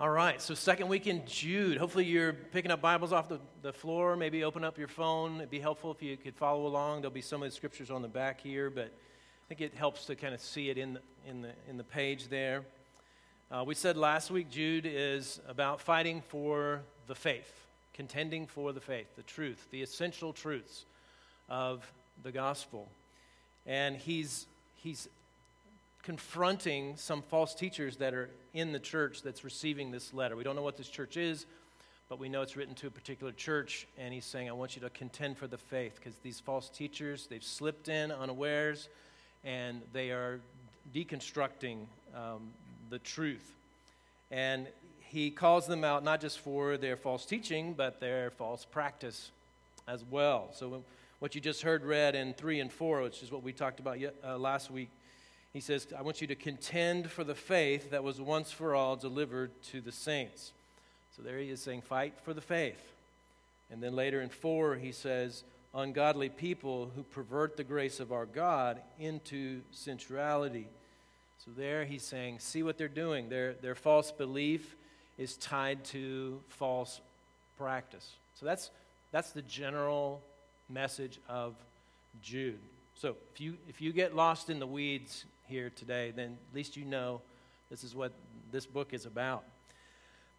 All right, so second week in Jude. Hopefully, you're picking up Bibles off the, the floor. Maybe open up your phone. It'd be helpful if you could follow along. There'll be some of the scriptures on the back here, but I think it helps to kind of see it in the, in the, in the page there. Uh, we said last week Jude is about fighting for the faith, contending for the faith, the truth, the essential truths of the gospel. And he's, he's confronting some false teachers that are in the church that's receiving this letter. We don't know what this church is, but we know it's written to a particular church, and he's saying, I want you to contend for the faith because these false teachers, they've slipped in unawares and they are deconstructing um, the truth. And he calls them out not just for their false teaching, but their false practice as well. So, what you just heard read in 3 and 4, which is what we talked about uh, last week, he says, I want you to contend for the faith that was once for all delivered to the saints. So there he is saying, fight for the faith. And then later in 4, he says, ungodly people who pervert the grace of our God into sensuality. So there he's saying, see what they're doing. Their, their false belief is tied to false practice. So that's, that's the general message of Jude. So if you, if you get lost in the weeds here today, then at least you know this is what this book is about.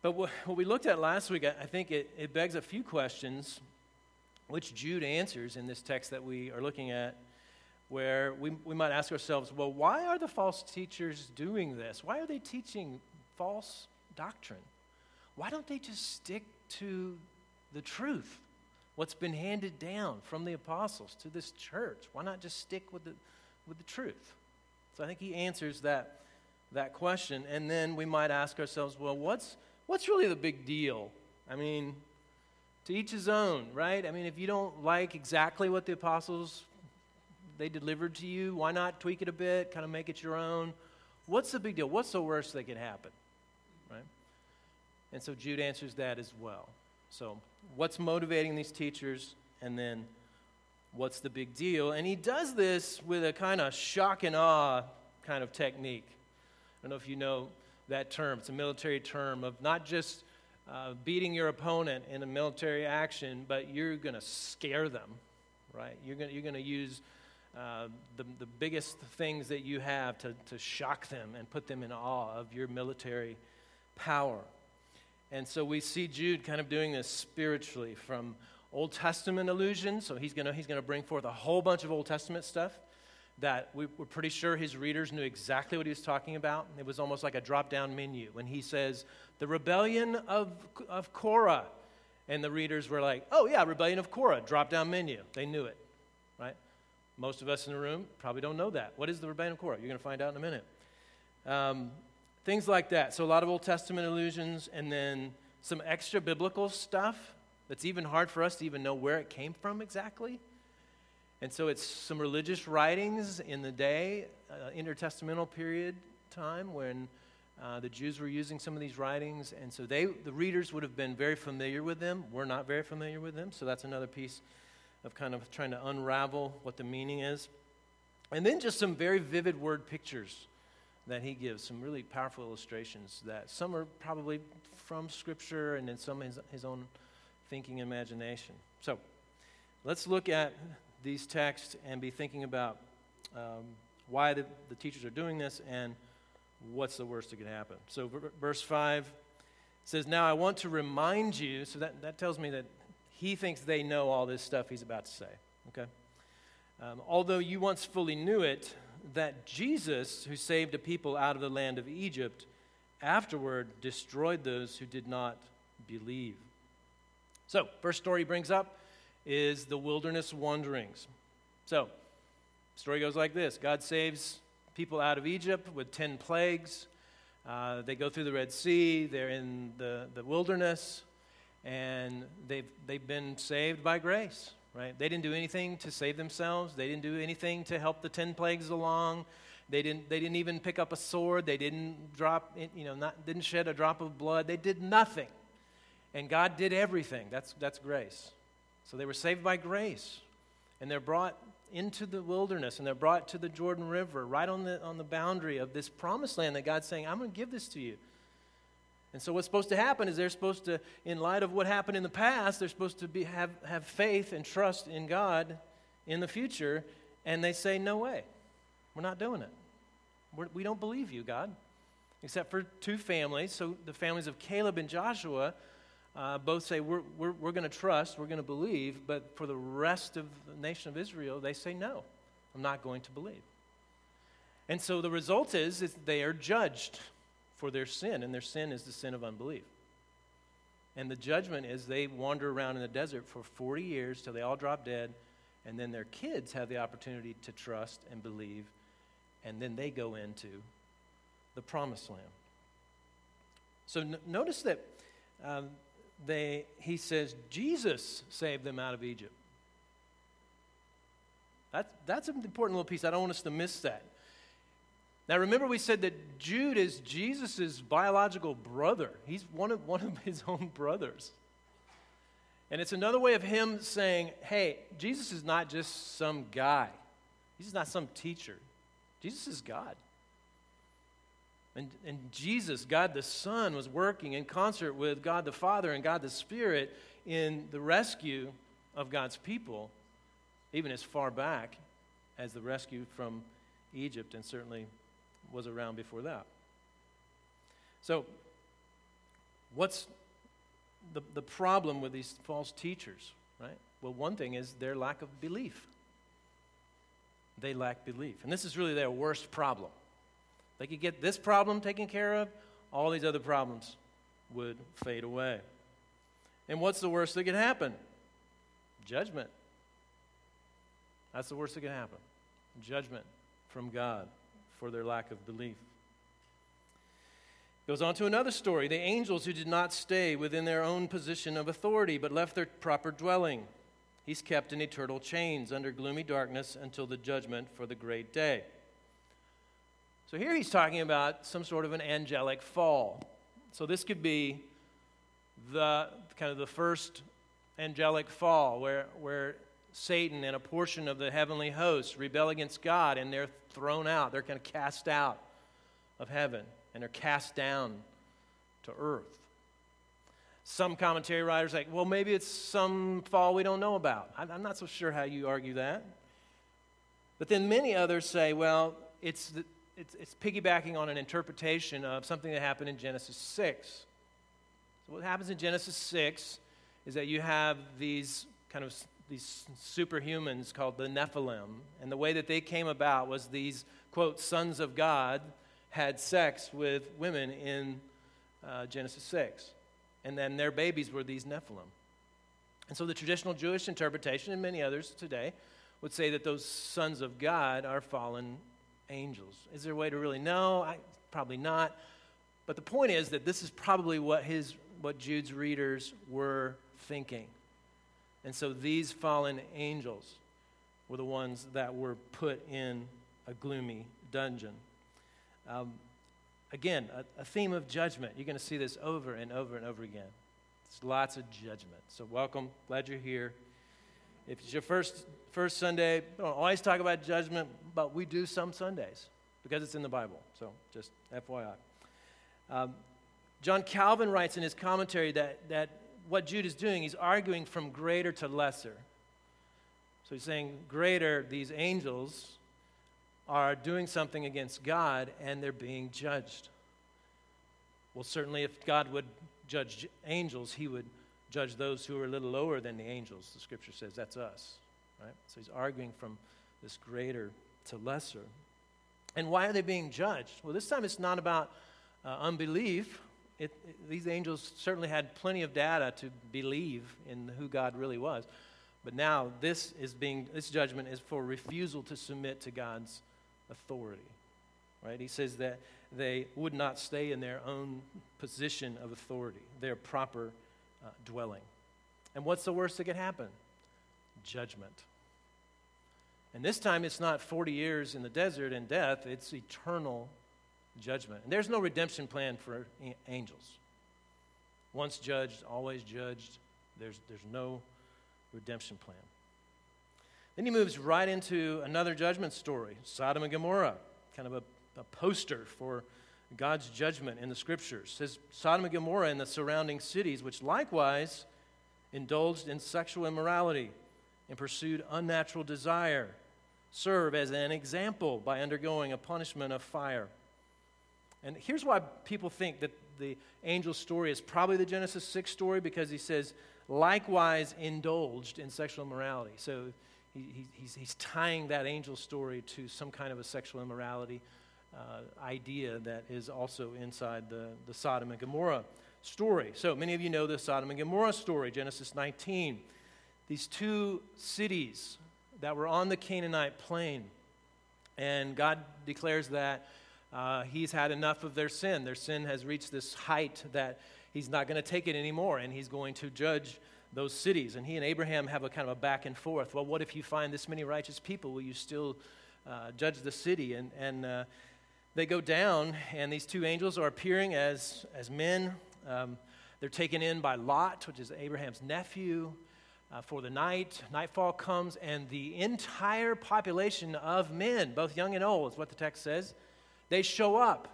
But what, what we looked at last week, I think it, it begs a few questions, which Jude answers in this text that we are looking at, where we, we might ask ourselves, well, why are the false teachers doing this? Why are they teaching false doctrine? Why don't they just stick to the truth, what's been handed down from the apostles to this church? Why not just stick with the, with the truth? I think he answers that, that question. And then we might ask ourselves, well, what's, what's really the big deal? I mean, to each his own, right? I mean, if you don't like exactly what the apostles they delivered to you, why not tweak it a bit, kind of make it your own? What's the big deal? What's the worst that could happen? Right? And so Jude answers that as well. So, what's motivating these teachers? And then what's the big deal? And he does this with a kind of shock and awe kind of technique. I don't know if you know that term. It's a military term of not just uh, beating your opponent in a military action, but you're going to scare them, right? You're going you're to use uh, the, the biggest things that you have to, to shock them and put them in awe of your military power. And so we see Jude kind of doing this spiritually from Old Testament allusions. So he's going he's gonna bring forth a whole bunch of Old Testament stuff that we, we're pretty sure his readers knew exactly what he was talking about. It was almost like a drop down menu when he says, The rebellion of, of Korah. And the readers were like, Oh, yeah, rebellion of Korah, drop down menu. They knew it, right? Most of us in the room probably don't know that. What is the rebellion of Korah? You're going to find out in a minute. Um, things like that. So, a lot of Old Testament allusions, and then some extra biblical stuff that's even hard for us to even know where it came from exactly. And so it's some religious writings in the day, uh, intertestamental period time when uh, the Jews were using some of these writings. And so they, the readers would have been very familiar with them. We're not very familiar with them. So that's another piece of kind of trying to unravel what the meaning is. And then just some very vivid word pictures that he gives, some really powerful illustrations that some are probably from Scripture and then some his, his own thinking imagination. So let's look at these texts and be thinking about um, why the, the, teachers are doing this and what's the worst that could happen. So, verse 5 says, Now I want to remind you, so that, that tells me that he thinks they know all this stuff he's about to say. Okay? Um, although you once fully knew it, that Jesus, who saved a people out of the land of Egypt, afterward destroyed those who did not believe. So, first story he brings up is the wilderness wanderings. So, story goes like this God saves people out of Egypt with 10 plagues. Uh, they go through the Red Sea, they're in the, the wilderness, and they've, they've been saved by grace, right? They didn't do anything to save themselves, they didn't do anything to help the 10 plagues along. They didn't, they didn't even pick up a sword. They didn't drop, you know, not, didn't shed a drop of blood. They did nothing. And God did everything. That's, that's grace. So they were saved by grace. And they're brought into the wilderness and they're brought to the Jordan River, right on the, on the boundary of this promised land that God's saying, I'm going to give this to you. And so, what's supposed to happen is they're supposed to, in light of what happened in the past, they're supposed to be, have, have faith and trust in God in the future. And they say, No way. We're not doing it. We're, we do not believe you, God. Except for two families. So, the families of Caleb and Joshua uh, both say, We're, we're, we're going to trust, we're going to believe. But for the rest of the nation of Israel, they say, No, I'm not going to believe. And so, the result is, is they are judged for their sin, and their sin is the sin of unbelief. And the judgment is they wander around in the desert for 40 years till they all drop dead, and then their kids have the opportunity to trust and believe, and then they go into the promised land. So n- notice that um, they, he says Jesus saved them out of Egypt. That, that's an important little piece. I don't want us to miss that. Now, remember, we said that Jude is Jesus' biological brother. He's one of, one of his own brothers. And it's another way of him saying, hey, Jesus is not just some guy, he's not some teacher. Jesus is God. And, and Jesus, God the Son, was working in concert with God the Father and God the Spirit in the rescue of God's people, even as far back as the rescue from Egypt and certainly was around before that. So, what's the, the problem with these false teachers, right? Well, one thing is their lack of belief. They lack belief. And this is really their worst problem. They could get this problem taken care of, all these other problems would fade away. And what's the worst that could happen? Judgment. That's the worst that could happen. Judgment from God for their lack of belief. Goes on to another story the angels who did not stay within their own position of authority but left their proper dwelling. He's kept in eternal chains under gloomy darkness until the judgment for the great day. So here he's talking about some sort of an angelic fall. So this could be the kind of the first angelic fall where, where Satan and a portion of the heavenly hosts rebel against God and they're thrown out. They're kind of cast out of heaven and they're cast down to earth. Some commentary writers like, well, maybe it's some fall we don't know about. I'm not so sure how you argue that. But then many others say, well, it's, the, it's, it's piggybacking on an interpretation of something that happened in Genesis 6. So, what happens in Genesis 6 is that you have these kind of these superhumans called the Nephilim. And the way that they came about was these, quote, sons of God had sex with women in uh, Genesis 6. And then their babies were these Nephilim. And so the traditional Jewish interpretation, and many others today, would say that those sons of God are fallen angels. Is there a way to really know? I, probably not. But the point is that this is probably what, his, what Jude's readers were thinking. And so these fallen angels were the ones that were put in a gloomy dungeon. Um, again, a, a, theme of judgment. You're going to see this over and over and over again. It's lots of judgment. So, welcome. Glad you're here. If it's your first, first Sunday, don't always talk about judgment, but we do some Sundays because it's in the Bible. So, just FYI. Um, John Calvin writes in his commentary that, that what Jude is doing, he's arguing from greater to lesser. So he's saying, greater, these angels are doing something against God and they're being judged. Well, certainly, if God would judge angels, he would judge those who are a little lower than the angels. The scripture says that's us, right? So he's arguing from this greater to lesser. And why are they being judged? Well, this time it's not about uh, unbelief it, it, these angels certainly had plenty of data to believe in who God really was. But now this is being this judgment is for refusal to submit to God's authority. Right? He says that they would not stay in their own position of authority, their proper uh, dwelling. And what's the worst that could happen? Judgment. And this time it's not 40 years in the desert and death, it's eternal judgment. And there's no redemption plan for angels. Once judged, always judged. There's, there's no redemption plan. Then he moves right into another judgment story Sodom and Gomorrah, kind of a, a poster for God's judgment in the scriptures. Says Sodom and Gomorrah and the surrounding cities, which likewise indulged in sexual immorality and pursued unnatural desire, serve as an example by undergoing a punishment of fire. And here's why people think that the angel story is probably the Genesis 6 story because he says, likewise indulged in sexual immorality. So he, he's, he's tying that angel story to some kind of a sexual immorality idea that is also inside the, the Sodom and Gomorrah story. So many of you know the Sodom and Gomorrah story, Genesis 19. These two cities that were on the Canaanite plain, and God declares that uh, He's had enough of their sin. Their sin has reached this height that He's not going to take it anymore, and He's going to judge those cities. And He and Abraham have a kind of a back and forth. Well, what if you find this many righteous people? Will you still uh, judge the city? And, and uh, they go down, and these two angels are appearing as, as men. Um, they're taken in by Lot, which is Abraham's nephew, uh, for the night. Nightfall comes, and the entire population of men, both young and old, is what the text says, they show up.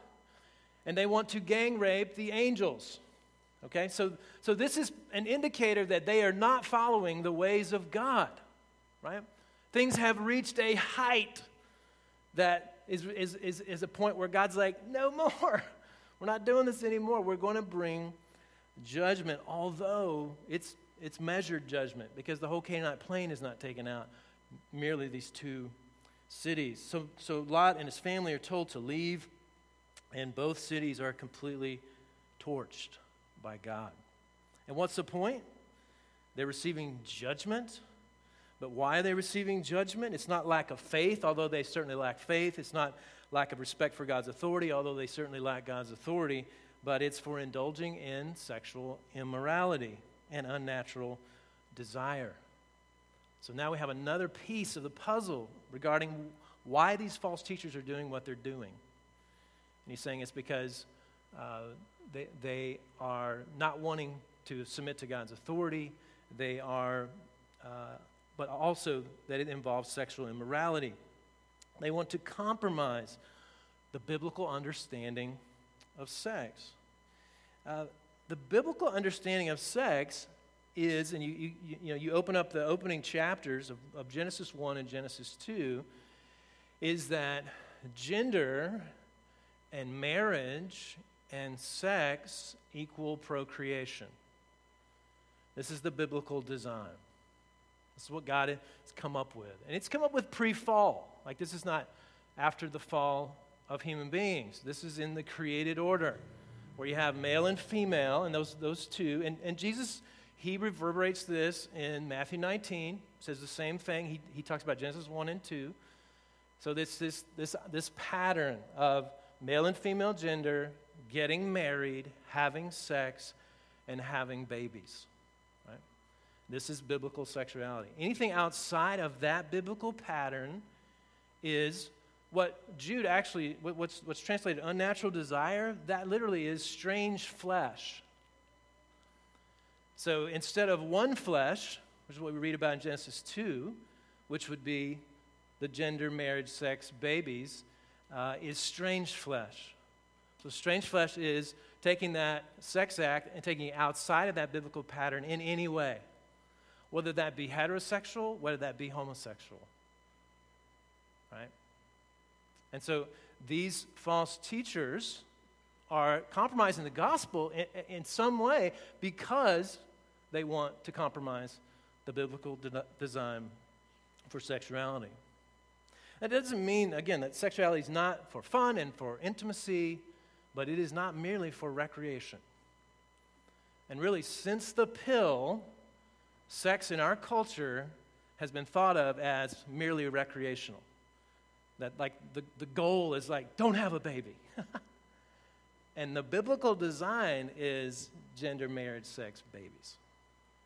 And they want to gang rape the angels. Okay, so, so this is an indicator that they are not following the ways of God, right? Things have reached a height that is, is, is, is a point where God's like, no more. We're not doing this anymore. We're going to bring judgment, although it's, it's measured judgment because the whole Canaanite plain is not taken out, merely these two cities. So, so Lot and his family are told to leave, and both cities are completely torched by God. And what's the point? They're receiving judgment but why are they receiving judgment? It's not lack of faith, although they certainly lack faith. It's not lack of respect for God's authority, although they certainly lack God's authority. But it's for indulging in sexual immorality and unnatural desire. So now we have another piece of the puzzle regarding why these false teachers are doing what they're doing. And he's saying it's because uh, they, they are not wanting to submit to God's authority. They are uh, but also that it involves sexual immorality. They want to compromise the biblical understanding of sex. Uh, the biblical understanding of sex is, and you, you, you, know, you open up the opening chapters of, of Genesis 1 and Genesis 2, is that gender and marriage and sex equal procreation. This is the biblical design. This is what God has come up with. And it's come up with pre fall. Like, this is not after the fall of human beings. This is in the created order where you have male and female, and those, those two. And, and Jesus, he reverberates this in Matthew 19, says the same thing. He, he talks about Genesis 1 and 2. So, this, this, this, this pattern of male and female gender getting married, having sex, and having babies. This is biblical sexuality. Anything outside of that biblical pattern is what Jude actually, what's, what's translated unnatural desire, that literally is strange flesh. So instead of one flesh, which is what we read about in Genesis 2, which would be the gender, marriage, sex, babies, uh, is strange flesh. So strange flesh is taking that sex act and taking it outside of that biblical pattern in any way whether that be heterosexual, whether that be homosexual. Right? And so these false teachers are compromising the gospel in, in some way because they want to compromise the biblical de- design for sexuality. That doesn't mean, again, that sexuality is not for fun and for intimacy, but it is not merely for recreation. And really, since the pill, sex in our culture has been thought of as merely recreational. That, like, the, the goal is like, don't have a baby. and the biblical design is gender, marriage, sex, babies.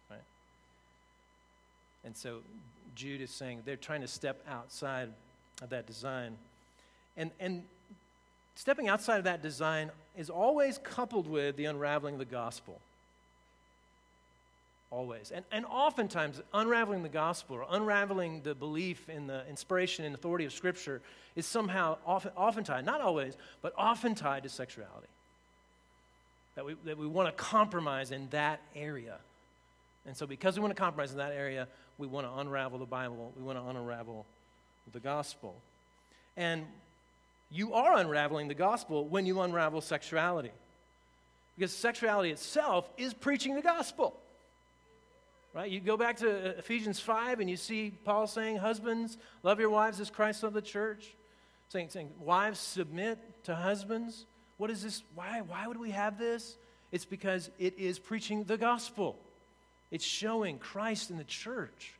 Right? And so Jude is saying they're trying to step outside of that design. And, and stepping outside of that design is always coupled with the unraveling of the gospel. Always. And, and oftentimes, unraveling the gospel or unraveling the belief in the inspiration and authority of Scripture is somehow often, often tied, not always, but often tied to sexuality. That we, that we want to compromise in that area. And so, because we want to compromise in that area, we want to unravel the Bible, we want to unravel the gospel. And you are unraveling the gospel when you unravel sexuality. Because sexuality itself is preaching the gospel. Right? You go back to uh, Ephesians 5 and you see Paul saying, Husbands, love your wives as Christ loved the church. Saying, saying, Wives, submit to husbands. What is this? Why, why would we have this? It's because it is preaching the gospel. It's showing Christ in the church.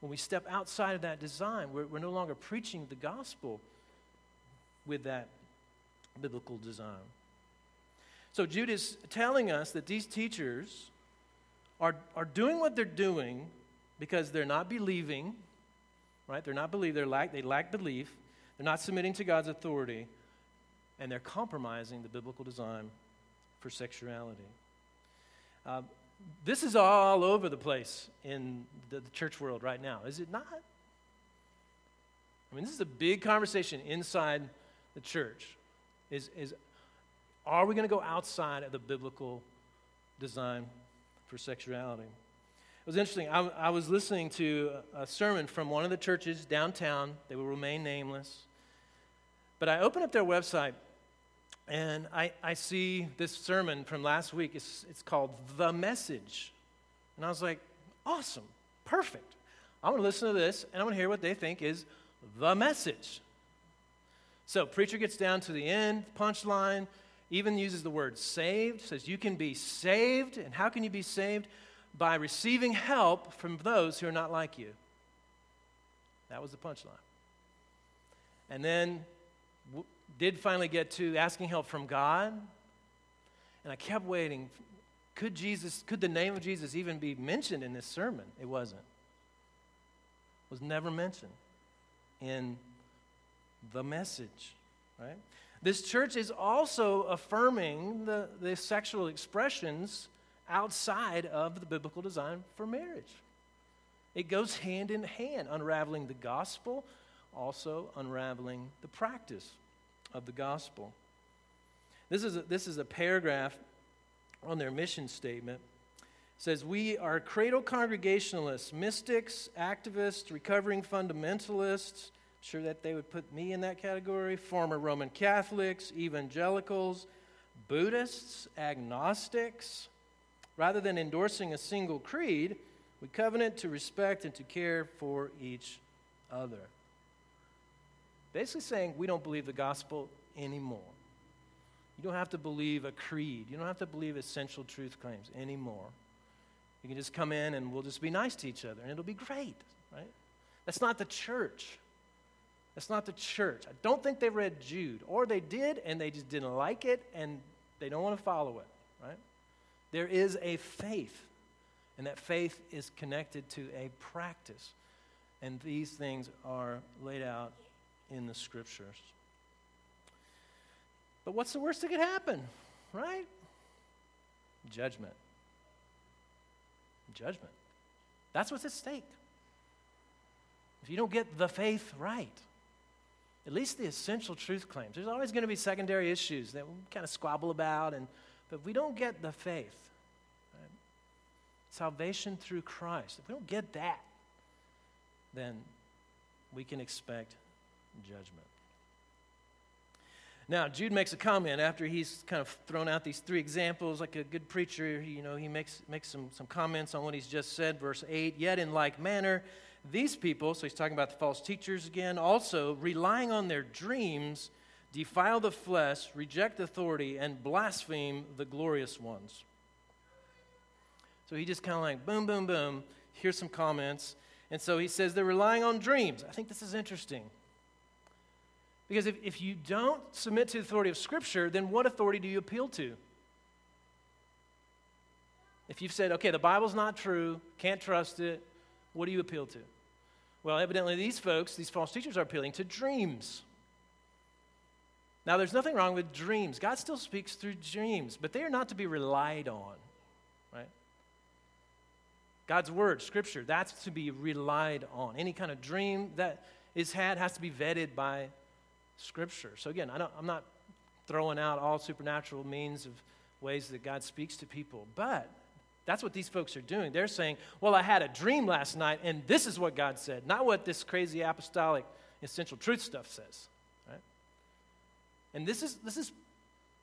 When we step outside of that design, we're, we're no longer preaching the gospel with that biblical design. So Jude is telling us that these teachers are, are doing what they're doing because they're not believing, right? They're not believing, they're lack, they lack belief, they're not submitting to God's authority, and they're compromising the biblical design for sexuality. Uh, this is all over the place in the, the church world right now, is it not? I mean, this is a big conversation inside the church. Is, is are we going to go outside of the biblical design for sexuality. It was interesting. I, I, was listening to a sermon from one of the churches downtown. They will remain nameless. But I opened up their website and I, I see this sermon from last week. It's, it's called The Message. And I was like, awesome, perfect. I'm going to listen to this and I'm going to hear what they think is the message. So, preacher gets down to the end, punchline even uses the word saved, says you can be saved. And how can you be saved? By receiving help from those who are not like you. That was the punchline. And then w- did finally get to asking help from God. And I kept waiting. Could Jesus, could the name of Jesus even be mentioned in this sermon? It wasn't. It was never mentioned in the message, right? This church is also affirming the, the sexual expressions outside of the biblical design for marriage. It goes hand in hand, unraveling the gospel, also unraveling the practice of the gospel. This is a, this is a paragraph on their mission statement. Says, We are cradle congregationalists, mystics, activists, recovering fundamentalists, sure that they would put me in that category. Former Roman Catholics, evangelicals, Buddhists, agnostics. Rather than endorsing a single creed, we covenant to respect and to care for each other. Basically, saying we don't believe the gospel anymore. You don't have to believe a creed, you don't have to believe essential truth claims anymore. You can just come in and we'll just be nice to each other and it'll be great, right? That's not the church. That's not the church. I don't think they read Jude, or they did and they just didn't like it and they don't want to follow it, right? There is a faith, and that faith is connected to a practice. And these things are laid out in the scriptures. But what's the worst that could happen, right? Judgment. Judgment. That's what's at stake. If you don't get the faith right, at least the essential truth claims. There's always going to be secondary issues that we kind of squabble about, and, but if we don't get the faith, right, salvation through Christ, if we don't get that, then we can expect judgment. Now, Jude makes a comment after he's kind of thrown out these three examples, like a good preacher, you know, he makes, makes some, some comments on what he's just said. Verse 8 Yet in like manner, these people, so he's talking about the false teachers again, also relying on their dreams, defile the flesh, reject authority, and blaspheme the glorious ones. So he just kind of like boom, boom, boom. Here's some comments. And so he says they're relying on dreams. I think this is interesting. Because if, if you don't submit to the authority of Scripture, then what authority do you appeal to? If you've said, okay, the Bible's not true, can't trust it, what do you appeal to? Well, evidently, these folks, these false teachers, are appealing to dreams. Now, there's nothing wrong with dreams. God still speaks through dreams, but they are not to be relied on, right? God's word, scripture, that's to be relied on. Any kind of dream that is had has to be vetted by scripture. So again, I don't, I'm not throwing out all supernatural means of ways that God speaks to people, but that's what these folks are doing. They're saying, Well, I had a dream last night, and this is what God said, not what this crazy apostolic essential truth stuff says. Right? And this is, this is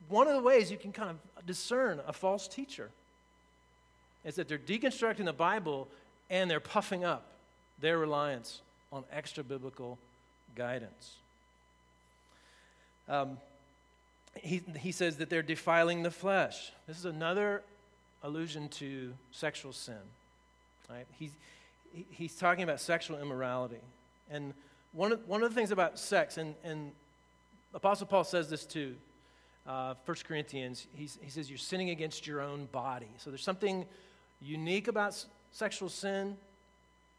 one of the ways you can kind of discern a false teacher is that they're deconstructing the Bible and they're puffing up their reliance on extra biblical guidance. Um, he, he says that they're defiling the flesh. This is another allusion to sexual sin. Right? He's, he's talking about sexual immorality. And one of, one of the things about sex, and, and Apostle Paul says this too, uh, 1 Corinthians, he says, You're sinning against your own body. So there's something unique about s- sexual sin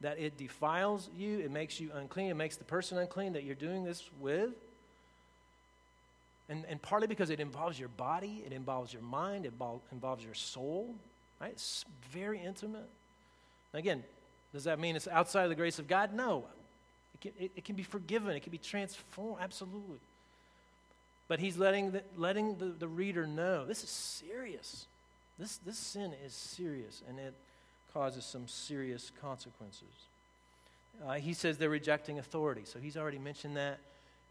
that it defiles you, it makes you unclean, it makes the person unclean that you're doing this with. And, and partly because it involves your body, it involves your mind, it involves your soul, right? It's very intimate. Again, does that mean it's outside of the grace of God? No. It can, it, it can be forgiven, it can be transformed, absolutely. But he's letting the, letting the, the reader know this is serious. This, this sin is serious, and it causes some serious consequences. Uh, he says they're rejecting authority. So he's already mentioned that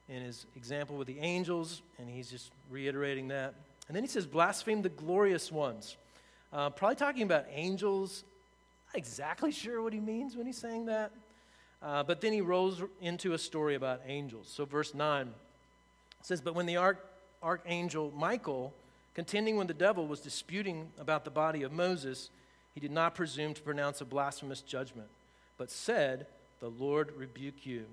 in his example with the angels, and he's just reiterating that. And then he says, blaspheme the glorious ones. Uh, probably talking about angels. Not exactly sure what he means when he's saying that. Uh, but then he rolls into a story about angels. So, verse 9 says, But when the arch- archangel Michael, contending with the devil, was disputing about the body of Moses, he did not presume to pronounce a blasphemous judgment, but said, The Lord rebuke you.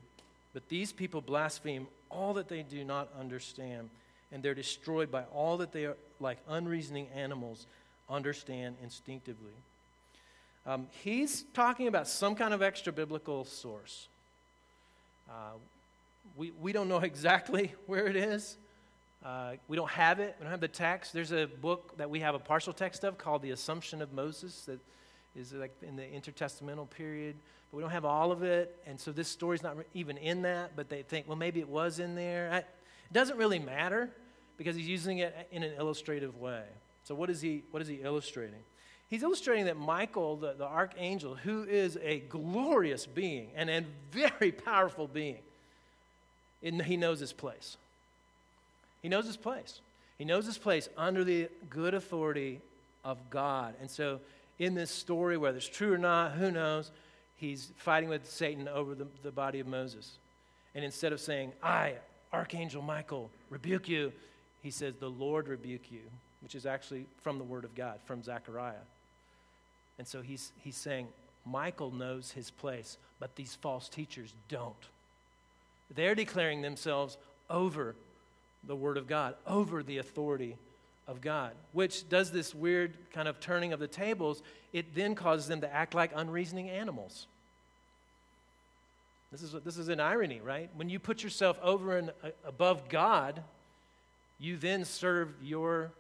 But these people blaspheme all that they do not understand, and they're destroyed by all that they are, like unreasoning animals, understand instinctively. Um, he's talking about some kind of extra biblical source. Uh, we, we don't know exactly where it is. Uh, we don't have it. We don't have the text. There's a book that we have a partial text of called The Assumption of Moses that is like in the intertestamental period. But we don't have all of it. And so this story's not even in that, but they think, well, maybe it was in there. I, it doesn't really matter because he's using it in an illustrative way. So what is he, what is he illustrating? He's illustrating that Michael, the, the archangel, who is a glorious being and a very powerful being, he knows his place. He knows his place. He knows his place under the good authority of God. And so, in this story, whether it's true or not, who knows, he's fighting with Satan over the, the body of Moses. And instead of saying, I, Archangel Michael, rebuke you, he says, The Lord rebuke you, which is actually from the Word of God, from Zechariah. And so he's, he's saying, Michael knows his place, but these false teachers don't. They're declaring themselves over the Word of God, over the authority of God, which does this weird kind of turning of the tables. It then causes them to act like unreasoning animals. This is, this is an irony, right? When you put yourself over and uh, above God, you then serve your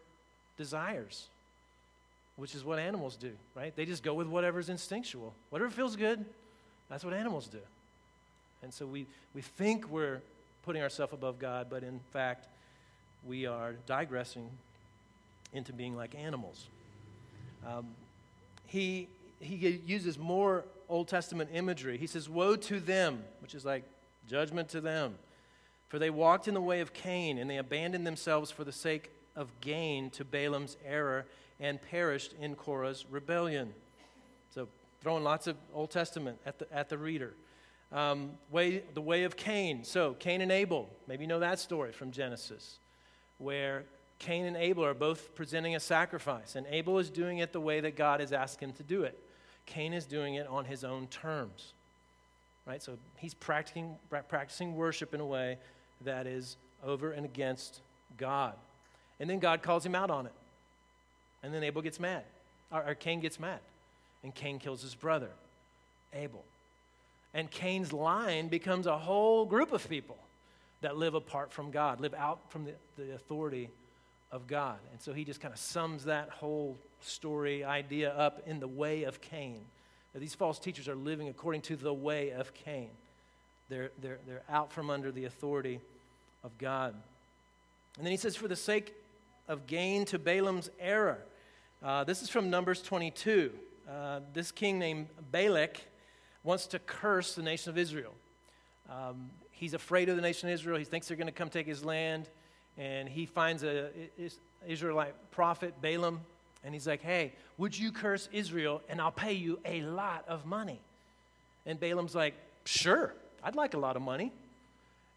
desires, which is what animals do, right? They just go with whatever's instinctual. Whatever feels good, that's what animals do. And so we, we think we're putting ourselves above God, but in fact, we are digressing into being like animals. Um, he, he uses more Old Testament imagery. He says, Woe to them, which is like judgment to them. For they walked in the way of Cain, and they abandoned themselves for the sake of gain to Balaam's error, and perished in Korah's rebellion. So, throwing lots of Old Testament at the, at the reader. Um, way, the way of Cain. So, Cain and Abel. Maybe you know that story from Genesis, where Cain and Abel are both presenting a sacrifice, and Abel is doing it the way that God has asked him to do it. Cain is doing it on his own terms. Right? So, he's practicing, practicing worship in a way that is over and against God. And then God calls him out on it. And then Abel gets mad, or, or Cain gets mad, and Cain kills his brother, Abel. And Cain's line becomes a whole group of people that live apart from God, live out from the, the authority of God. And so he just kind of sums that whole story idea up in the way of Cain These false teachers are living according to the way of Cain. They're, they're, they're out from under the authority of God. And then he says, for the sake of gain to Balaam's error. Uh, this is from Numbers 22. Uh, this king named Balak wants to curse the nation of Israel. Um, he's afraid of the nation of Israel. He thinks they're going to come take his land. And he finds a Israelite prophet, Balaam, and he's like, hey, would you curse Israel and I'll pay you a lot of money? And Balaam's like, sure, I'd like a lot of money.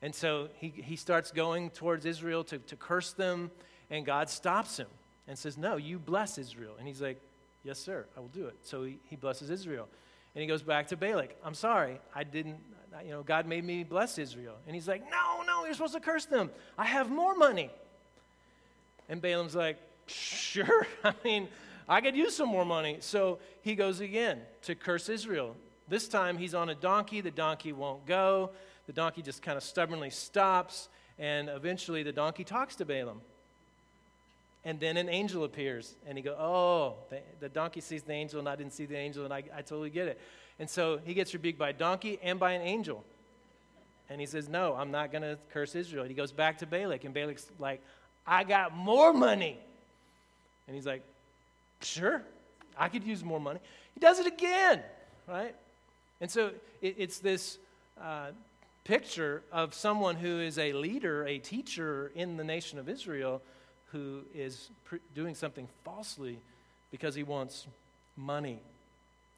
And so he, he starts going towards Israel to, to curse them, and God stops him and says, No, you bless Israel. And he's like, Yes, sir, I will do it. So he, he blesses Israel. And he goes back to Balak. I'm sorry, I didn't, you know, God made me bless Israel. And he's like, No, no, you're supposed to curse them. I have more money. And Balaam's like, Sure. I mean, I could use some more money. So he goes again to curse Israel. This time he's on a donkey. The donkey won't go. The donkey just kind of stubbornly stops. And eventually the donkey talks to Balaam. And then an angel appears. And he goes, Oh, the, the, donkey sees the angel, and I didn't see the angel, and I, I totally get it. And so he gets rebuked by a donkey and by an angel. And he says, No, I'm not going to curse Israel. And He goes back to Balak, and Balak's like, I got more money. And he's like, Sure, I could use more money. He does it again, right? And so it, it's this uh, picture of someone who is a leader, a teacher in the nation of Israel, who is pr- doing something falsely because he wants money.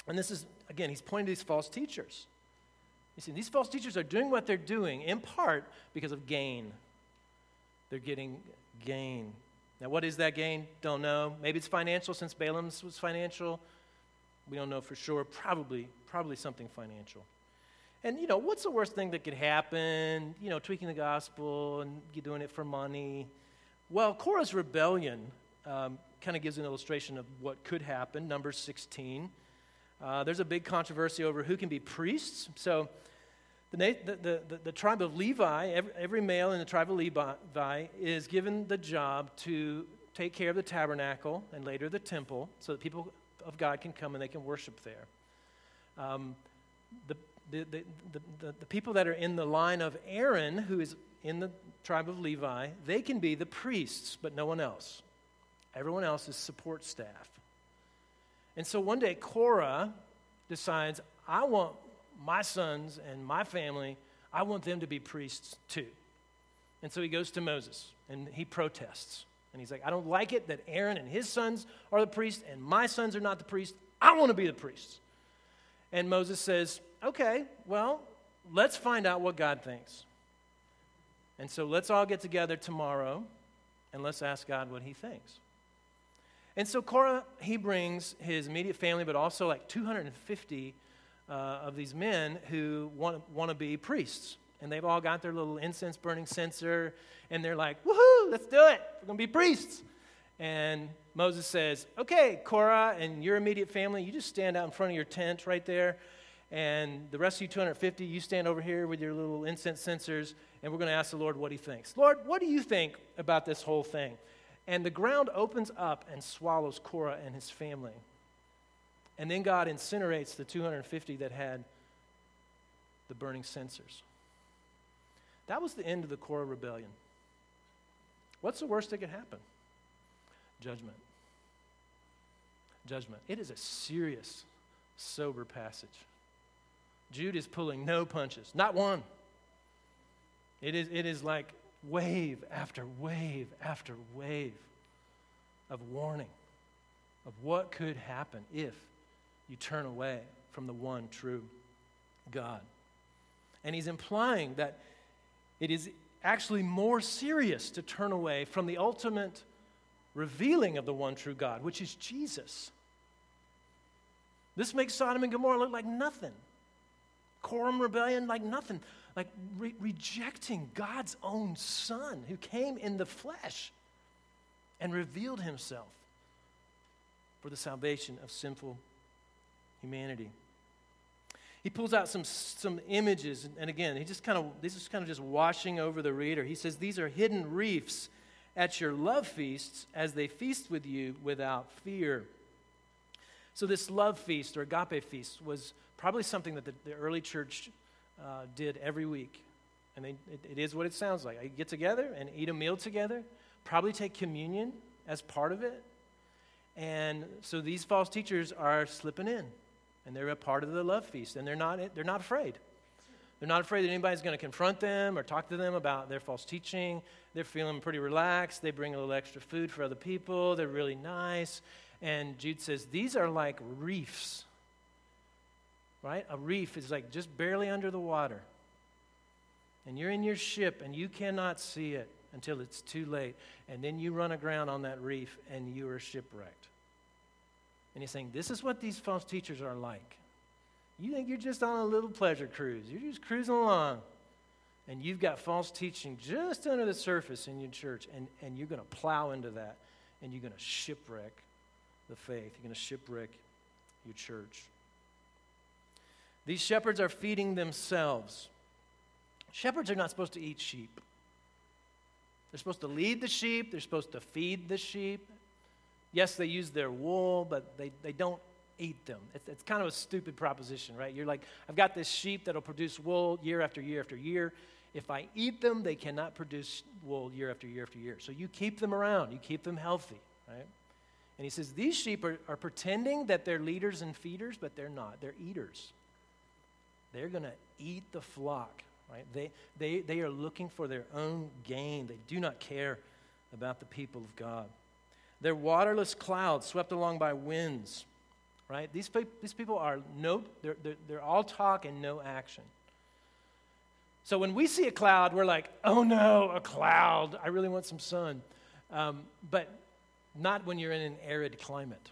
And this is, again, he's pointing to these false teachers. You see, these false teachers are doing what they're doing in part because of gain. They're getting gain. Now, what is that gain? Don't know. Maybe it's financial since Balaam's was financial. We don't know for sure. Probably, probably something financial. And, you know, what's the worst thing that could happen? You know, tweaking the gospel and doing it for money. Well, Korah's rebellion um, kind of gives an illustration of what could happen. Number 16. Uh, there's a big controversy over who can be priests. So, the, the, the, the, tribe of Levi, every, every male in the tribe of Levi, is given the job to take care of the tabernacle and later the temple so that people of God can come and they can worship there. Um, the, the, the, the, the, people that are in the line of Aaron, who is in the tribe of Levi, they can be the priests, but no one else. Everyone else is support staff. And so one day, Korah decides, I want my sons and my family, I want them to be priests too. And so he goes to Moses and he protests. And he's like, I don't like it that Aaron and his sons are the priests and my sons are not the priests. I want to be the priests. And Moses says, Okay, well, let's find out what God thinks. And so let's all get together tomorrow and let's ask God what he thinks. And so Korah, he brings his immediate family, but also like 250 uh, of these men who want, want to be priests. And they've all got their little incense burning censer, and they're like, woohoo, let's do it. We're going to be priests. And Moses says, okay, Korah and your immediate family, you just stand out in front of your tent right there. And the rest of you 250, you stand over here with your little incense censers, and we're going to ask the Lord what he thinks. Lord, what do you think about this whole thing? And the ground opens up and swallows Korah and his family. And then God incinerates the 250 that had the burning censers. That was the end of the Korah rebellion. What's the worst that could happen? Judgment. Judgment. It is a serious, sober passage. Jude is pulling no punches, not one. It is, it is like wave after wave after wave of warning of what could happen if you turn away from the one true God. And he's implying that it is actually more serious to turn away from the ultimate revealing of the one true God, which is Jesus. This makes Sodom and Gomorrah look like nothing. Korah rebellion like nothing. Like re- rejecting God's own Son who came in the flesh and revealed himself for the salvation of sinful humanity. He pulls out some, some images, and again, he just kind of, this is kind of just washing over the reader. He says, These are hidden reefs at your love feasts as they feast with you without fear. So, this love feast or agape feast was probably something that the, the early church uh, did every week. And they, it, it is what it sounds like. I get together and eat a meal together, probably take communion as part of it. And so these false teachers are slipping in, and they're a part of the love feast, and they're not, they're not afraid. They're not afraid that anybody's going to confront them or talk to them about their false teaching. They're feeling pretty relaxed. They bring a little extra food for other people. They're really nice. And Jude says, These are like reefs, right? A reef is like just barely under the water. And you're in your ship and you cannot see it until it's too late. And then you run aground on that reef and you are shipwrecked. And he's saying, This is what these false teachers are like. You think you're just on a little pleasure cruise. You're just cruising along. And you've got false teaching just under the surface in your church. And, and you're going to plow into that. And you're going to shipwreck the faith. You're going to shipwreck your church. These shepherds are feeding themselves. Shepherds are not supposed to eat sheep. They're supposed to lead the sheep, they're supposed to feed the sheep. Yes, they use their wool, but they, they don't eat them. It's, it's kind of a stupid proposition, right? You're like, I've got this sheep that'll produce wool year after year after year. If I eat them, they cannot produce wool year after year after year. So you keep them around, you keep them healthy, right? And he says, These sheep are, are pretending that they're leaders and feeders, but they're not. They're eaters. They're going to eat the flock, right? They, they, they are looking for their own gain. They do not care about the people of God. They're waterless clouds swept along by winds right? These, these people are no, they're, they're, they're all talk and no action. So when we see a cloud, we're like, oh no, a cloud. I really want some sun. Um, but not when you're in an arid climate.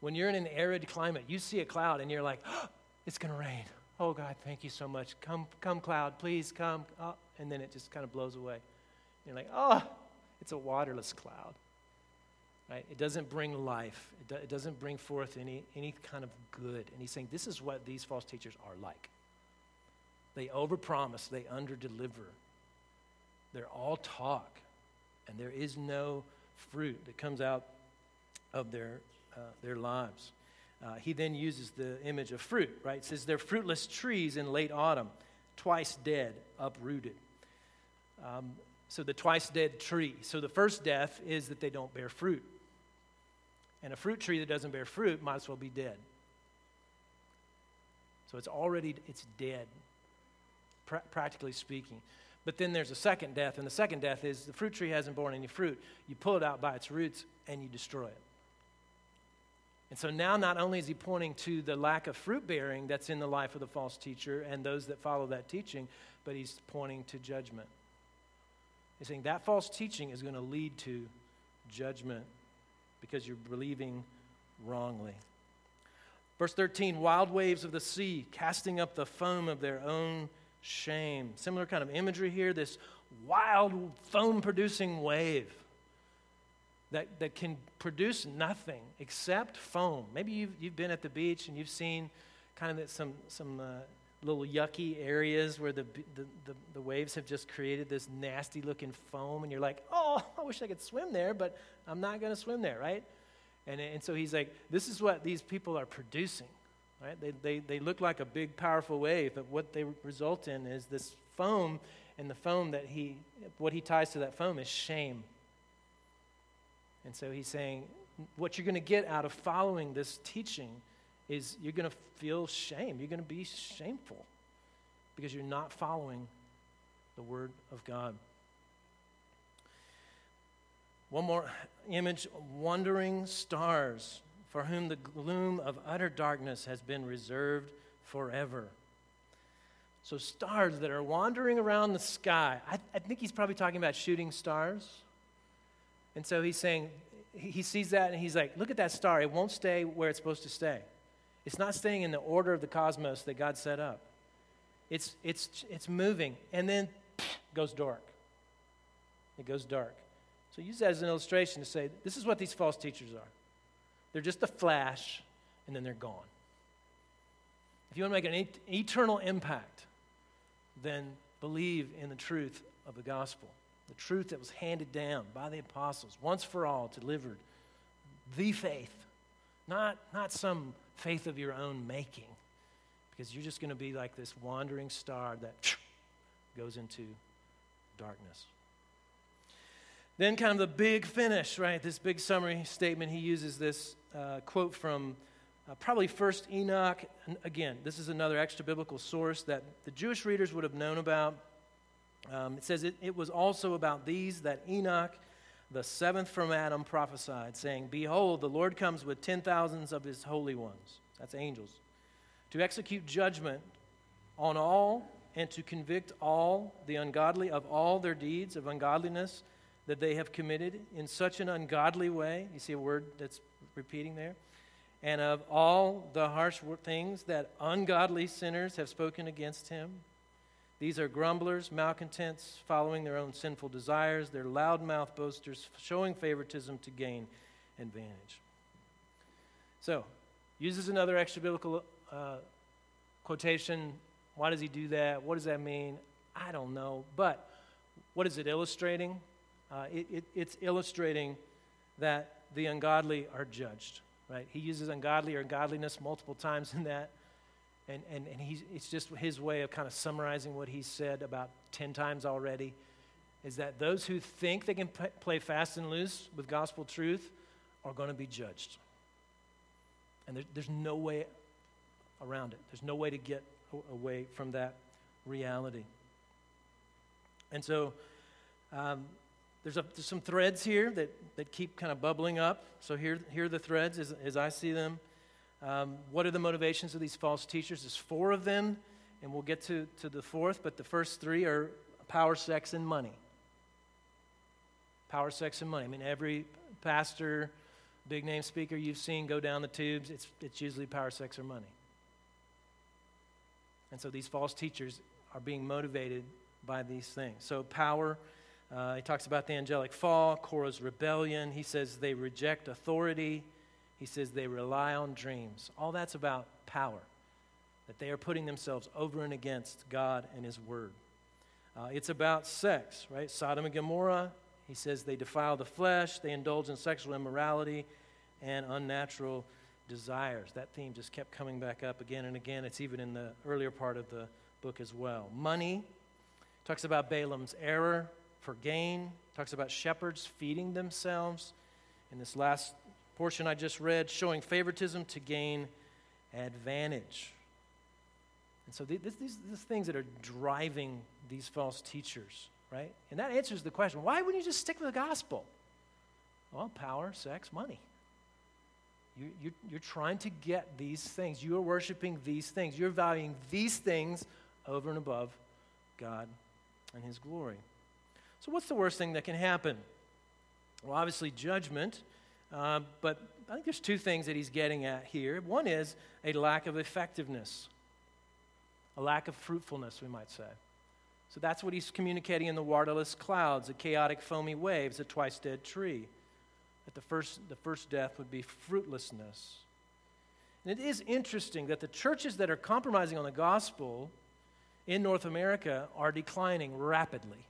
When you're in an arid climate, you see a cloud and you're like, oh, it's going to rain. Oh God, thank you so much. Come, come, cloud, please come. Oh, and then it just kind of blows away. You're like, oh, it's a waterless cloud. Right? It doesn't bring life. It, do, it doesn't bring forth any, any kind of good. And he's saying this is what these false teachers are like. They overpromise, they underdeliver. They're all talk, and there is no fruit that comes out of their, uh, their lives. Uh, he then uses the image of fruit, right? It says they're fruitless trees in late autumn, twice dead, uprooted. Um, so the twice dead tree. So the first death is that they don't bear fruit. And a fruit tree that doesn't bear fruit might as well be dead. So it's already it's dead, pra- practically speaking. But then there's a second death, and the second death is the fruit tree hasn't borne any fruit. You pull it out by its roots and you destroy it. And so now, not only is he pointing to the lack of fruit bearing that's in the life of the false teacher and those that follow that teaching, but he's pointing to judgment. He's saying that false teaching is going to lead to judgment because you're believing wrongly. Verse 13 wild waves of the sea, casting up the foam of their own shame. Similar kind of imagery here this wild foam producing wave that, that can produce nothing except foam. Maybe you've, you've been at the beach and you've seen kind of some, some uh, little yucky areas where the, the, the, the, waves have just created this nasty looking foam, and you're like, oh, I wish I could swim there, but I'm not going to swim there, right? And, and so he's like, this is what these people are producing, right? They, they, they look like a big, powerful wave, but what they result in is this foam, and the foam that he, what he ties to that foam is shame. And so he's saying, what you're going to get out of following this teaching is you're going to feel shame. You're going to be shameful because you're not following the Word of God. One more image wandering stars, for whom the gloom of utter darkness has been reserved forever. So, stars that are wandering around the sky. I, I think he's probably talking about shooting stars. And so he's saying, he sees that and he's like, look at that star. It won't stay where it's supposed to stay. It's not staying in the order of the cosmos that God set up. It's, it's, it's moving, and then goes dark. It goes dark. So use that as an illustration to say this is what these false teachers are. They're just a flash, and then they're gone. If you want to make an eternal impact, then believe in the truth of the gospel, the truth that was handed down by the apostles, once for all delivered, the faith not, not some faith of your own making, because you're just going to be like this wandering star that goes into darkness. Then, kind of the big finish, right? This big summary statement, he uses this uh, quote from uh, probably first Enoch. And again, this is another extra biblical source that the Jewish readers would have known about. Um, it says, it, it was also about these that Enoch, the seventh from Adam, prophesied, saying, Behold, the Lord comes with ten thousands of his holy ones, that's angels, to execute judgment on all and to convict all the ungodly of all their deeds of ungodliness that they have committed in such an ungodly way. You see a word that's repeating there? And of all the harsh things that ungodly sinners have spoken against him. These are grumblers, malcontents, following their own sinful desires. They're loudmouth boasters, showing favoritism to gain advantage. So, uses another extra biblical uh, quotation. Why does he do that? What does that mean? I don't know. But what is it illustrating? Uh, it, it, it's illustrating that the ungodly are judged, right? He uses ungodly or godliness multiple times in that. And, and, and he's, it's just his way of kind of summarizing what he said about 10 times already is that those who think they can p- play fast and loose with gospel truth are going to be judged. And there, there's no way around it, there's no way to get away from that reality. And so, um, there's, a, there's some threads here that, that keep kind of bubbling up. So here, here are the threads as, as I see them. Um, what are the motivations of these false teachers? There's four of them, and we'll get to, to the fourth, but the first three are power, sex, and money. Power, sex, and money. I mean, every pastor, big name speaker you've seen go down the tubes, it's, it's usually power, sex, or money. And so these false teachers are being motivated by these things. So, power, uh, he talks about the angelic fall, Korah's rebellion. He says they reject authority. He says they rely on dreams. All that's about power, that they are putting themselves over and against God and His Word. Uh, it's about sex, right? Sodom and Gomorrah. He says they defile the flesh, they indulge in sexual immorality and unnatural desires. That theme just kept coming back up again and again. It's even in the earlier part of the book as well. Money talks about Balaam's error, for gain. Talks about shepherds feeding themselves. In this last portion I just read, showing favoritism to gain advantage. And so these, these, these things that are driving these false teachers, right? And that answers the question why wouldn't you just stick with the gospel? Well, power, sex, money. You, you, you're trying to get these things. You are worshiping these things. You're valuing these things over and above God and His glory. So, what's the worst thing that can happen? Well, obviously, judgment. Uh, but I think there's two things that he's getting at here. One is a lack of effectiveness, a lack of fruitfulness, we might say. So that's what he's communicating in the waterless clouds, the chaotic foamy waves, a twice dead tree. That the first, the first death would be fruitlessness. And it is interesting that the churches that are compromising on the gospel in North America are declining rapidly.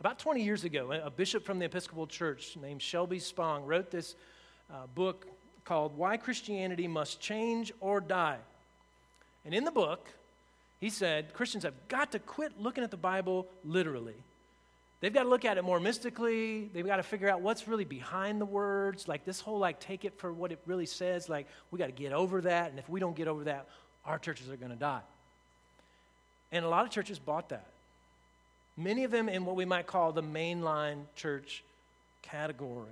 About 20 years ago, a bishop from the Episcopal Church named Shelby Spong wrote this uh, book called Why Christianity Must Change or Die. And in the book, he said Christians have got to quit looking at the Bible literally. They've got to look at it more mystically. They've got to figure out what's really behind the words. Like this whole, like, take it for what it really says. Like, we got to get over that. And if we don't get over that, our churches are going to die. And a lot of churches bought that. Many of them in what we might call the mainline church category.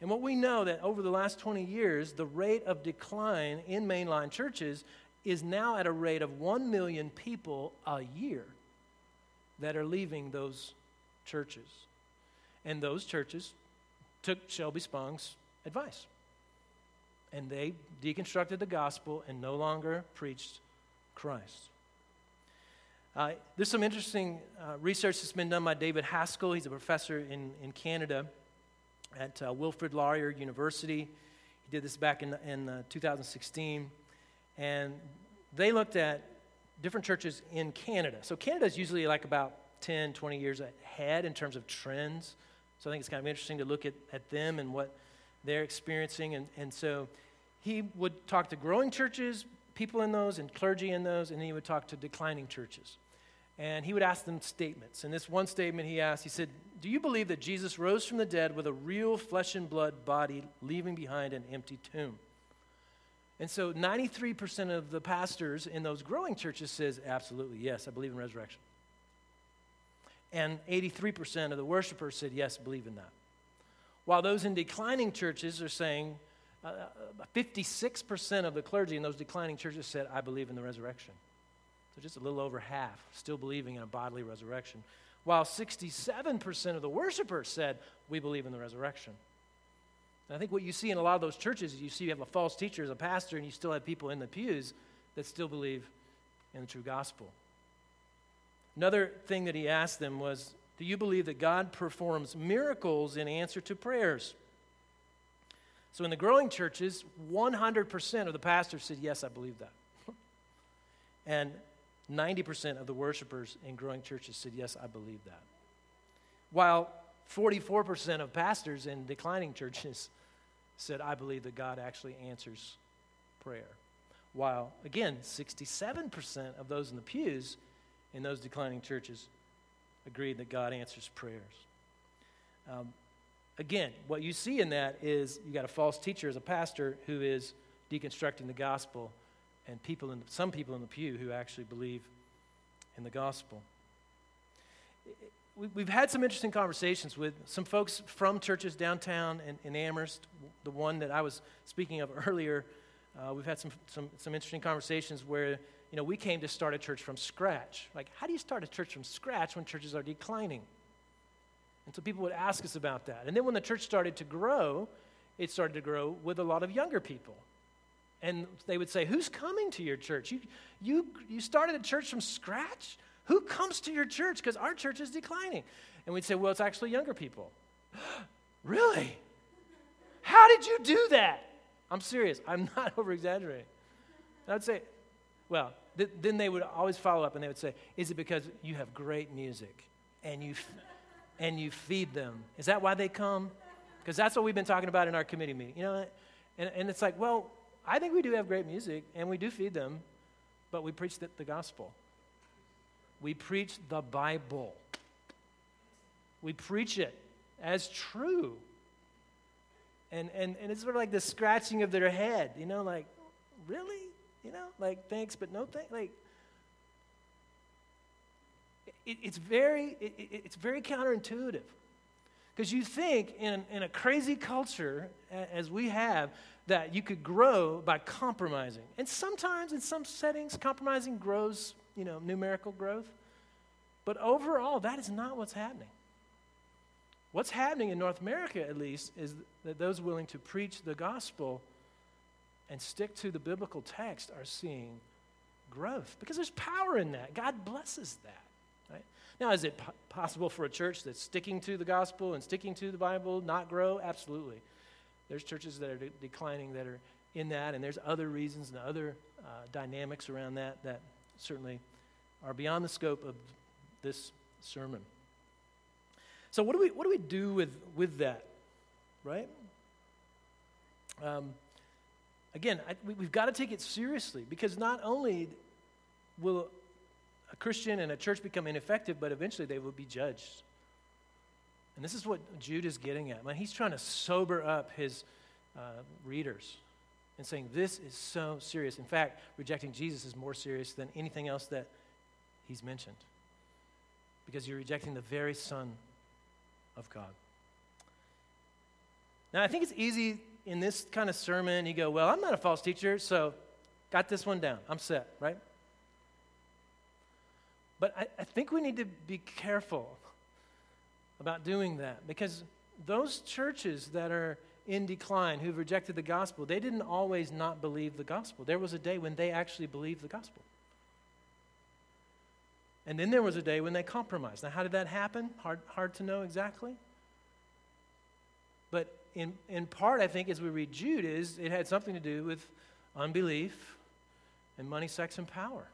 And what we know that over the last 20 years, the rate of decline in mainline churches is now at a rate of 1 million people a year that are leaving those churches. And those churches took Shelby Spong's advice. And they deconstructed the gospel and no longer preached Christ. Uh, there's some interesting uh, research that's been done by David Haskell. He's a professor in, in Canada at uh, Wilfrid Laurier University. He did this back in, in uh, 2016. And they looked at different churches in Canada. So Canada is usually like about 10, 20 years ahead in terms of trends. So I think it's kind of interesting to look at, at them and what they're experiencing. And, and so he would talk to growing churches, people in those, and clergy in those, and then he would talk to declining churches. And he would ask them statements. And this one statement he asked, he said, Do you believe that Jesus rose from the dead with a real flesh and blood body, leaving behind an empty tomb? And so 93% of the pastors in those growing churches says, absolutely, yes, I believe in resurrection. And 83% of the worshipers said, yes, believe in that. While those in declining churches are saying, uh, 56% of the clergy in those declining churches said, I believe in the resurrection. So just a little over half still believing in a bodily resurrection. While 67% of the worshipers said, We believe in the resurrection. And I think what you see in a lot of those churches is you see you have a false teacher as a pastor, and you still have people in the pews that still believe in the true gospel. Another thing that he asked them was Do you believe that God performs miracles in answer to prayers? So in the growing churches, 100% of the pastors said, Yes, I believe that. and 90% of the worshipers in growing churches said, Yes, I believe that. While 44% of pastors in declining churches said, I believe that God actually answers prayer. While, again, 67% of those in the pews in those declining churches agreed that God answers prayers. Um, again, what you see in that is you got a false teacher as a pastor who is deconstructing the gospel, and people in, some people in the pew who actually believe in the gospel we've had some interesting conversations with some folks from churches downtown in, in Amherst, the one that I was speaking of earlier. Uh, we've had some, some, some interesting conversations where, you know, we came to start a church from scratch. Like, how do you start a church from scratch when churches are declining? And so people would ask us about that. And then when the church started to grow, it started to grow with a lot of younger people. And they would say, Who's coming to your church? You, you, you started a church from scratch? Who comes to your church? Because our church is declining. And we'd say, Well, it's actually younger people. really? How did you do that? I'm serious. I'm not over exaggerating. I'd say, Well, th- then they would always follow up and they would say, Is it because you have great music and you, f- and you feed them? Is that why they come? Because that's what we've been talking about in our committee meeting. You know, and, and it's like, well, I think we do have great music and we do feed them, but we preach the, the gospel. We preach the Bible. We preach it as true. And, and, and it's sort of like the scratching of their head, you know, like, really? You know, like, thanks, but no thanks. Like, it, it's, very, it, it's very counterintuitive. Because you think in, in a crazy culture, as we have, that you could grow by compromising. And sometimes, in some settings, compromising grows you know, numerical growth. But overall, that is not what's happening. What's happening in North America, at least, is that those willing to preach the gospel and stick to the biblical text are seeing growth because there's power in that. God blesses that. Now, is it po- possible for a church that's sticking to the gospel and sticking to the Bible not grow? Absolutely. There's churches that are de- declining that are in that, and there's other reasons and other uh, dynamics around that that certainly are beyond the scope of this sermon. So, what do we, what do, we do with, with that, right? Um, again, I, we, we've got to take it seriously because not only will a Christian and a church become ineffective, but eventually they will be judged. And this is what Jude is getting at. He's trying to sober up his uh, readers and saying, This is so serious. In fact, rejecting Jesus is more serious than anything else that he's mentioned because you're rejecting the very Son of God. Now, I think it's easy in this kind of sermon, you go, Well, I'm not a false teacher, so got this one down. I'm set, right? But I, I think we need to be careful about doing that because those churches that are in decline who've rejected the gospel, they didn't always not believe the gospel. There was a day when they actually believed the gospel. And then there was a day when they compromised. Now, how did that happen? Hard, hard to know exactly. But in, in part, I think, as we read Jude, is it had something to do with unbelief and money, sex, and power.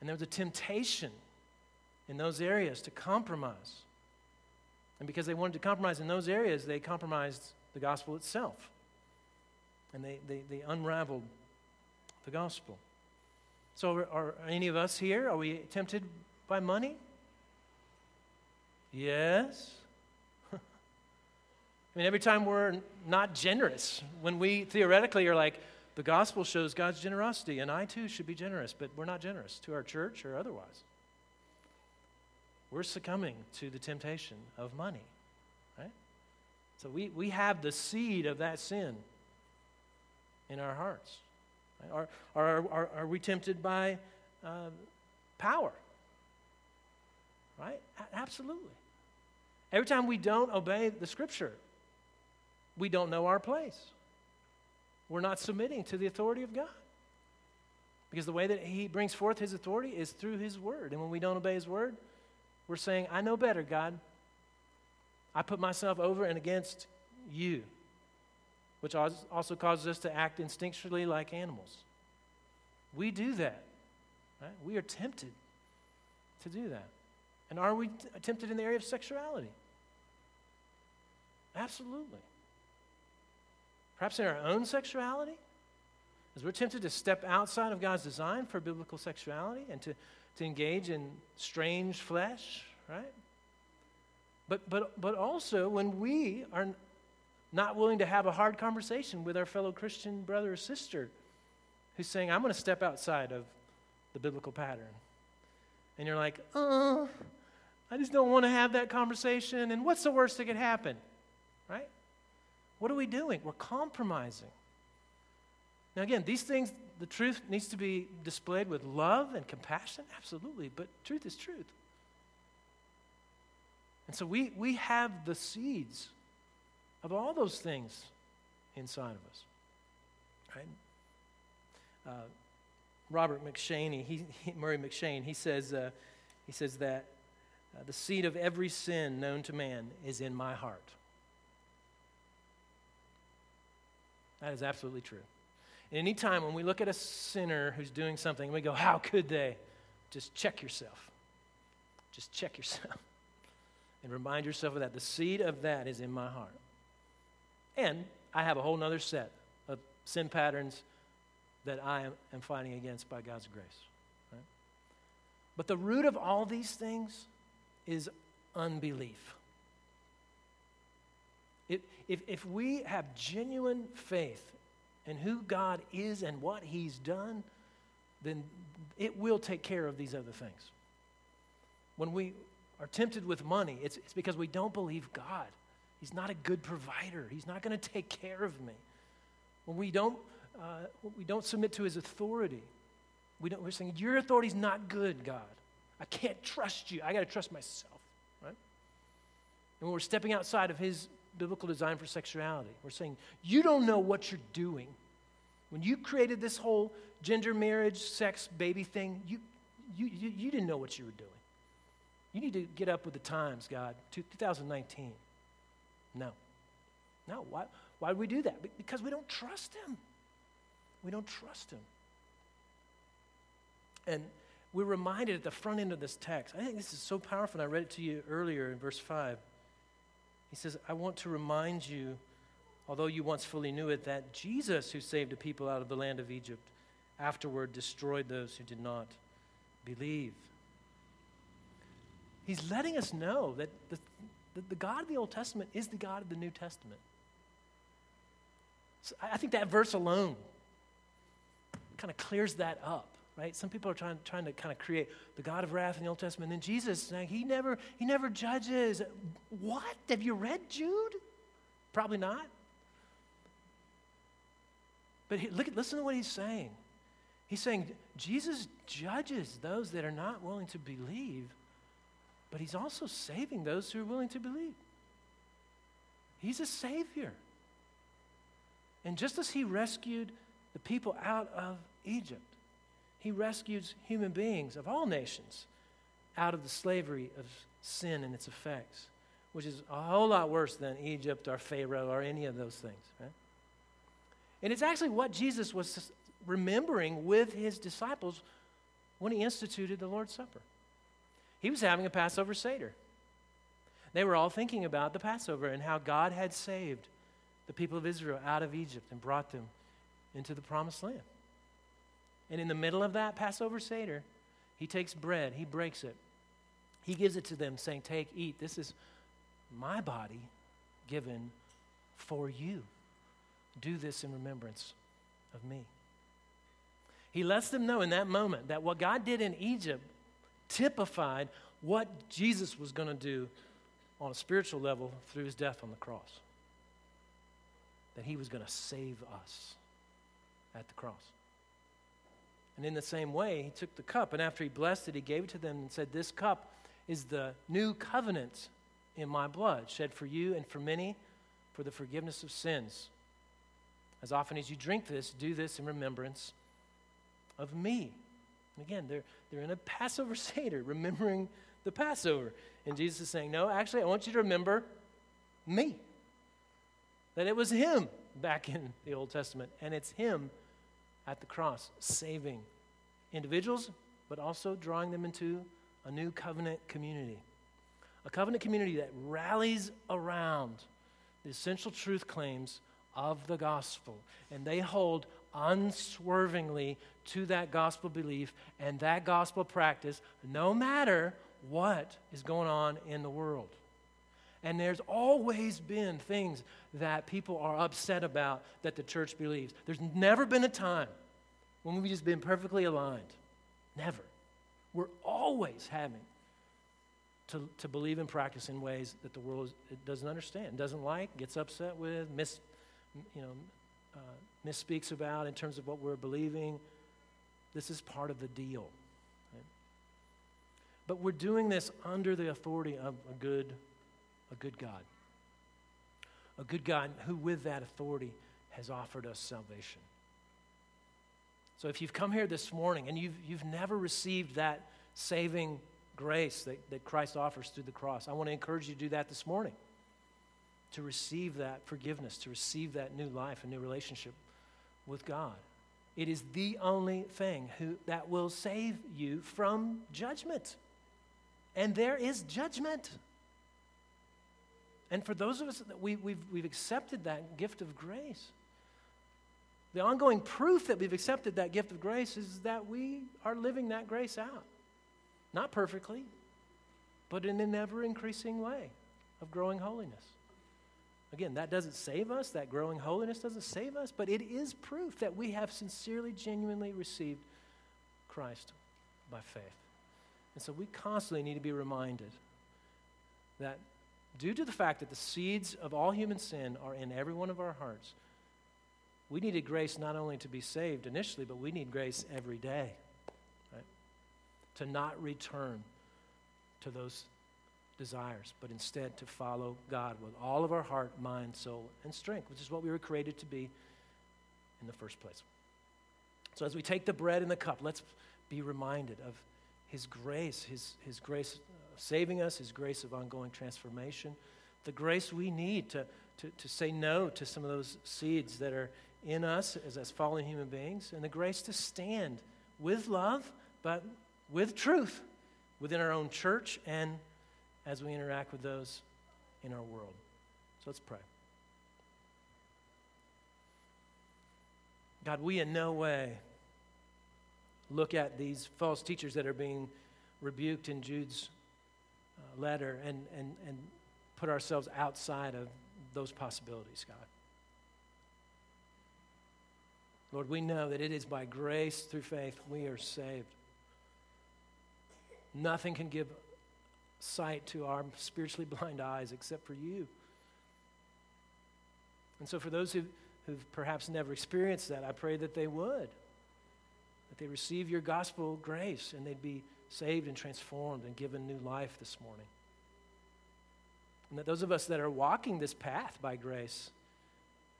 And there was a temptation in those areas to compromise. And because they wanted to compromise in those areas, they compromised the gospel itself. And they, they, they unraveled the gospel. So, are, are any of us here, are we tempted by money? Yes. I mean, every time we're not generous, when we theoretically are like, the gospel shows God's generosity, and I too should be generous, but we're not generous to our church or otherwise. We're succumbing to the temptation of money, right? So we, we have the seed of that sin in our hearts. Right? Are, are, are, are we tempted by uh, power? Right? A- absolutely. Every time we don't obey the scripture, we don't know our place. We're not submitting to the authority of God. Because the way that He brings forth His authority is through His word. And when we don't obey His word, we're saying, I know better, God. I put myself over and against you, which also causes us to act instinctually like animals. We do that. Right? We are tempted to do that. And are we tempted in the area of sexuality? Absolutely. Perhaps in our own sexuality, as we're tempted to step outside of God's design for biblical sexuality and to, to engage in strange flesh, right? But, but, but also when we are not willing to have a hard conversation with our fellow Christian brother or sister who's saying, I'm going to step outside of the biblical pattern. And you're like, oh, I just don't want to have that conversation. And what's the worst that could happen? Right? What are we doing? We're compromising. Now, again, these things, the truth needs to be displayed with love and compassion, absolutely, but truth is truth. And so we, we have the seeds of all those things inside of us. Right? Uh, Robert M'Cheyne, he, he, Murray M'Cheyne, he says, uh, he says that uh, the seed of every sin known to man is in my heart. That is absolutely true. Anytime when we look at a sinner who's doing something, we go, How could they? Just check yourself. Just check yourself. And remind yourself of that. The seed of that is in my heart. And I have a whole other set of sin patterns that I am, am fighting against by God's grace. Right? But the root of all these things is unbelief. If, if, if we have genuine faith in who God is and what He's done, then it will take care of these other things. When we are tempted with money, it's, it's because we don't believe God. He's not a good provider, He's not going to take care of me. When we don't, uh, we don't submit to His authority, we don't, we're saying, Your authority is not good, God. I can't trust you. I got to trust myself, right? And when we're stepping outside of His biblical design for sexuality. We're saying, you don't know what you're doing. When you created this whole gender, marriage, sex, baby thing, you, you, you, you didn't know what you were doing. You need to get up with the times, God. 2019. No. No. Why, why do we do that? Because we don't trust Him. We don't trust Him. And we're reminded at the front end of this text. I think this is so powerful. And I read it to you earlier in verse 5. He says, I want to remind you, although you once fully knew it, that Jesus, who saved a people out of the land of Egypt, afterward destroyed those who did not believe. He's letting us know that the, that the God of the Old Testament is the God of the New Testament. So I think that verse alone kind of clears that up right? Some people are trying, trying to kind of create the God of wrath in the Old Testament. And then Jesus, he never, he never judges. What? Have you read Jude? Probably not. But he, look, listen to what he's saying. He's saying Jesus judges those that are not willing to believe, but he's also saving those who are willing to believe. He's a savior. And just as he rescued the people out of Egypt, he rescues human beings of all nations out of the slavery of sin and its effects, which is a whole lot worse than Egypt or Pharaoh or any of those things. Right? And it's actually what Jesus was remembering with his disciples when he instituted the Lord's Supper. He was having a Passover Seder. They were all thinking about the Passover and how God had saved the people of Israel out of Egypt and brought them into the promised land. And in the middle of that Passover Seder, he takes bread, he breaks it, he gives it to them, saying, Take, eat. This is my body given for you. Do this in remembrance of me. He lets them know in that moment that what God did in Egypt typified what Jesus was going to do on a spiritual level through his death on the cross. That he was going to save us at the cross. And in the same way, he took the cup, and after he blessed it, he gave it to them and said, This cup is the new covenant in my blood, shed for you and for many for the forgiveness of sins. As often as you drink this, do this in remembrance of me. And again, they're, they're in a Passover Seder, remembering the Passover. And Jesus is saying, No, actually, I want you to remember me. That it was Him back in the Old Testament, and it's Him at the cross, saving individuals, but also drawing them into a new covenant community. A covenant community that rallies around the essential truth claims of the gospel. And they hold unswervingly to that gospel belief and that gospel practice, no matter what is going on in the world. And there's always been things that people are upset about that the church believes. There's never been a time when we've just been perfectly aligned. Never. We're always having to, to believe and practice in ways that the world doesn't understand, doesn't like, gets upset with, mis, you know, uh, misspeaks about in terms of what we're believing. This is part of the deal. But we're doing this under the authority of a good, a good God. A good God who, with that authority, has offered us salvation. So if you've come here this morning and you've, you've never received that saving grace that, that Christ offers through the cross, I want to encourage you to do that this morning. To receive that forgiveness, to receive that new life, a new relationship with God. It is the only thing who, that will save you from judgment. And there is judgment. And for those of us that we, we've, we've accepted that gift of grace, the ongoing proof that we've accepted that gift of grace is that we are living that grace out. Not perfectly, but in an ever increasing way of growing holiness. Again, that doesn't save us, that growing holiness doesn't save us, but it is proof that we have sincerely, genuinely received Christ by faith. And so we constantly need to be reminded that due to the fact that the seeds of all human sin are in every one of our hearts, we needed grace not only to be saved initially, but we need grace every day right? to not return to those desires, but instead to follow God with all of our heart, mind, soul, and strength, which is what we were created to be in the first place. So as we take the bread and the cup, let's be reminded of His grace, His, his grace saving us, His grace of ongoing transformation, the grace we need to, to, to say no to some of those seeds that are in us as, as fallen human beings, and the grace to stand with love, but with truth within our own church and as we interact with those in our world. So let's pray. God, we in no way look at these false teachers that are being rebuked in Jude's letter and, and, and put ourselves outside of those possibilities, God. Lord, we know that it is by grace through faith we are saved. Nothing can give sight to our spiritually blind eyes except for you. And so, for those who, who've perhaps never experienced that, I pray that they would. That they receive your gospel grace and they'd be saved and transformed and given new life this morning. And that those of us that are walking this path by grace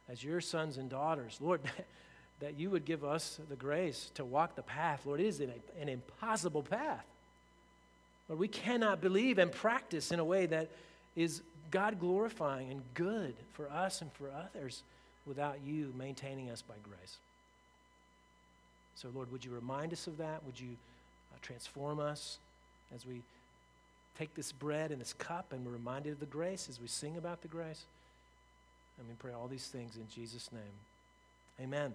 as your sons and daughters, Lord, that you would give us the grace to walk the path. Lord, it is an, an impossible path. Lord, we cannot believe and practice in a way that is God glorifying and good for us and for others without you maintaining us by grace. So, Lord, would you remind us of that? Would you transform us as we take this bread and this cup and we're reminded of the grace as we sing about the grace. And we pray all these things in Jesus' name. Amen.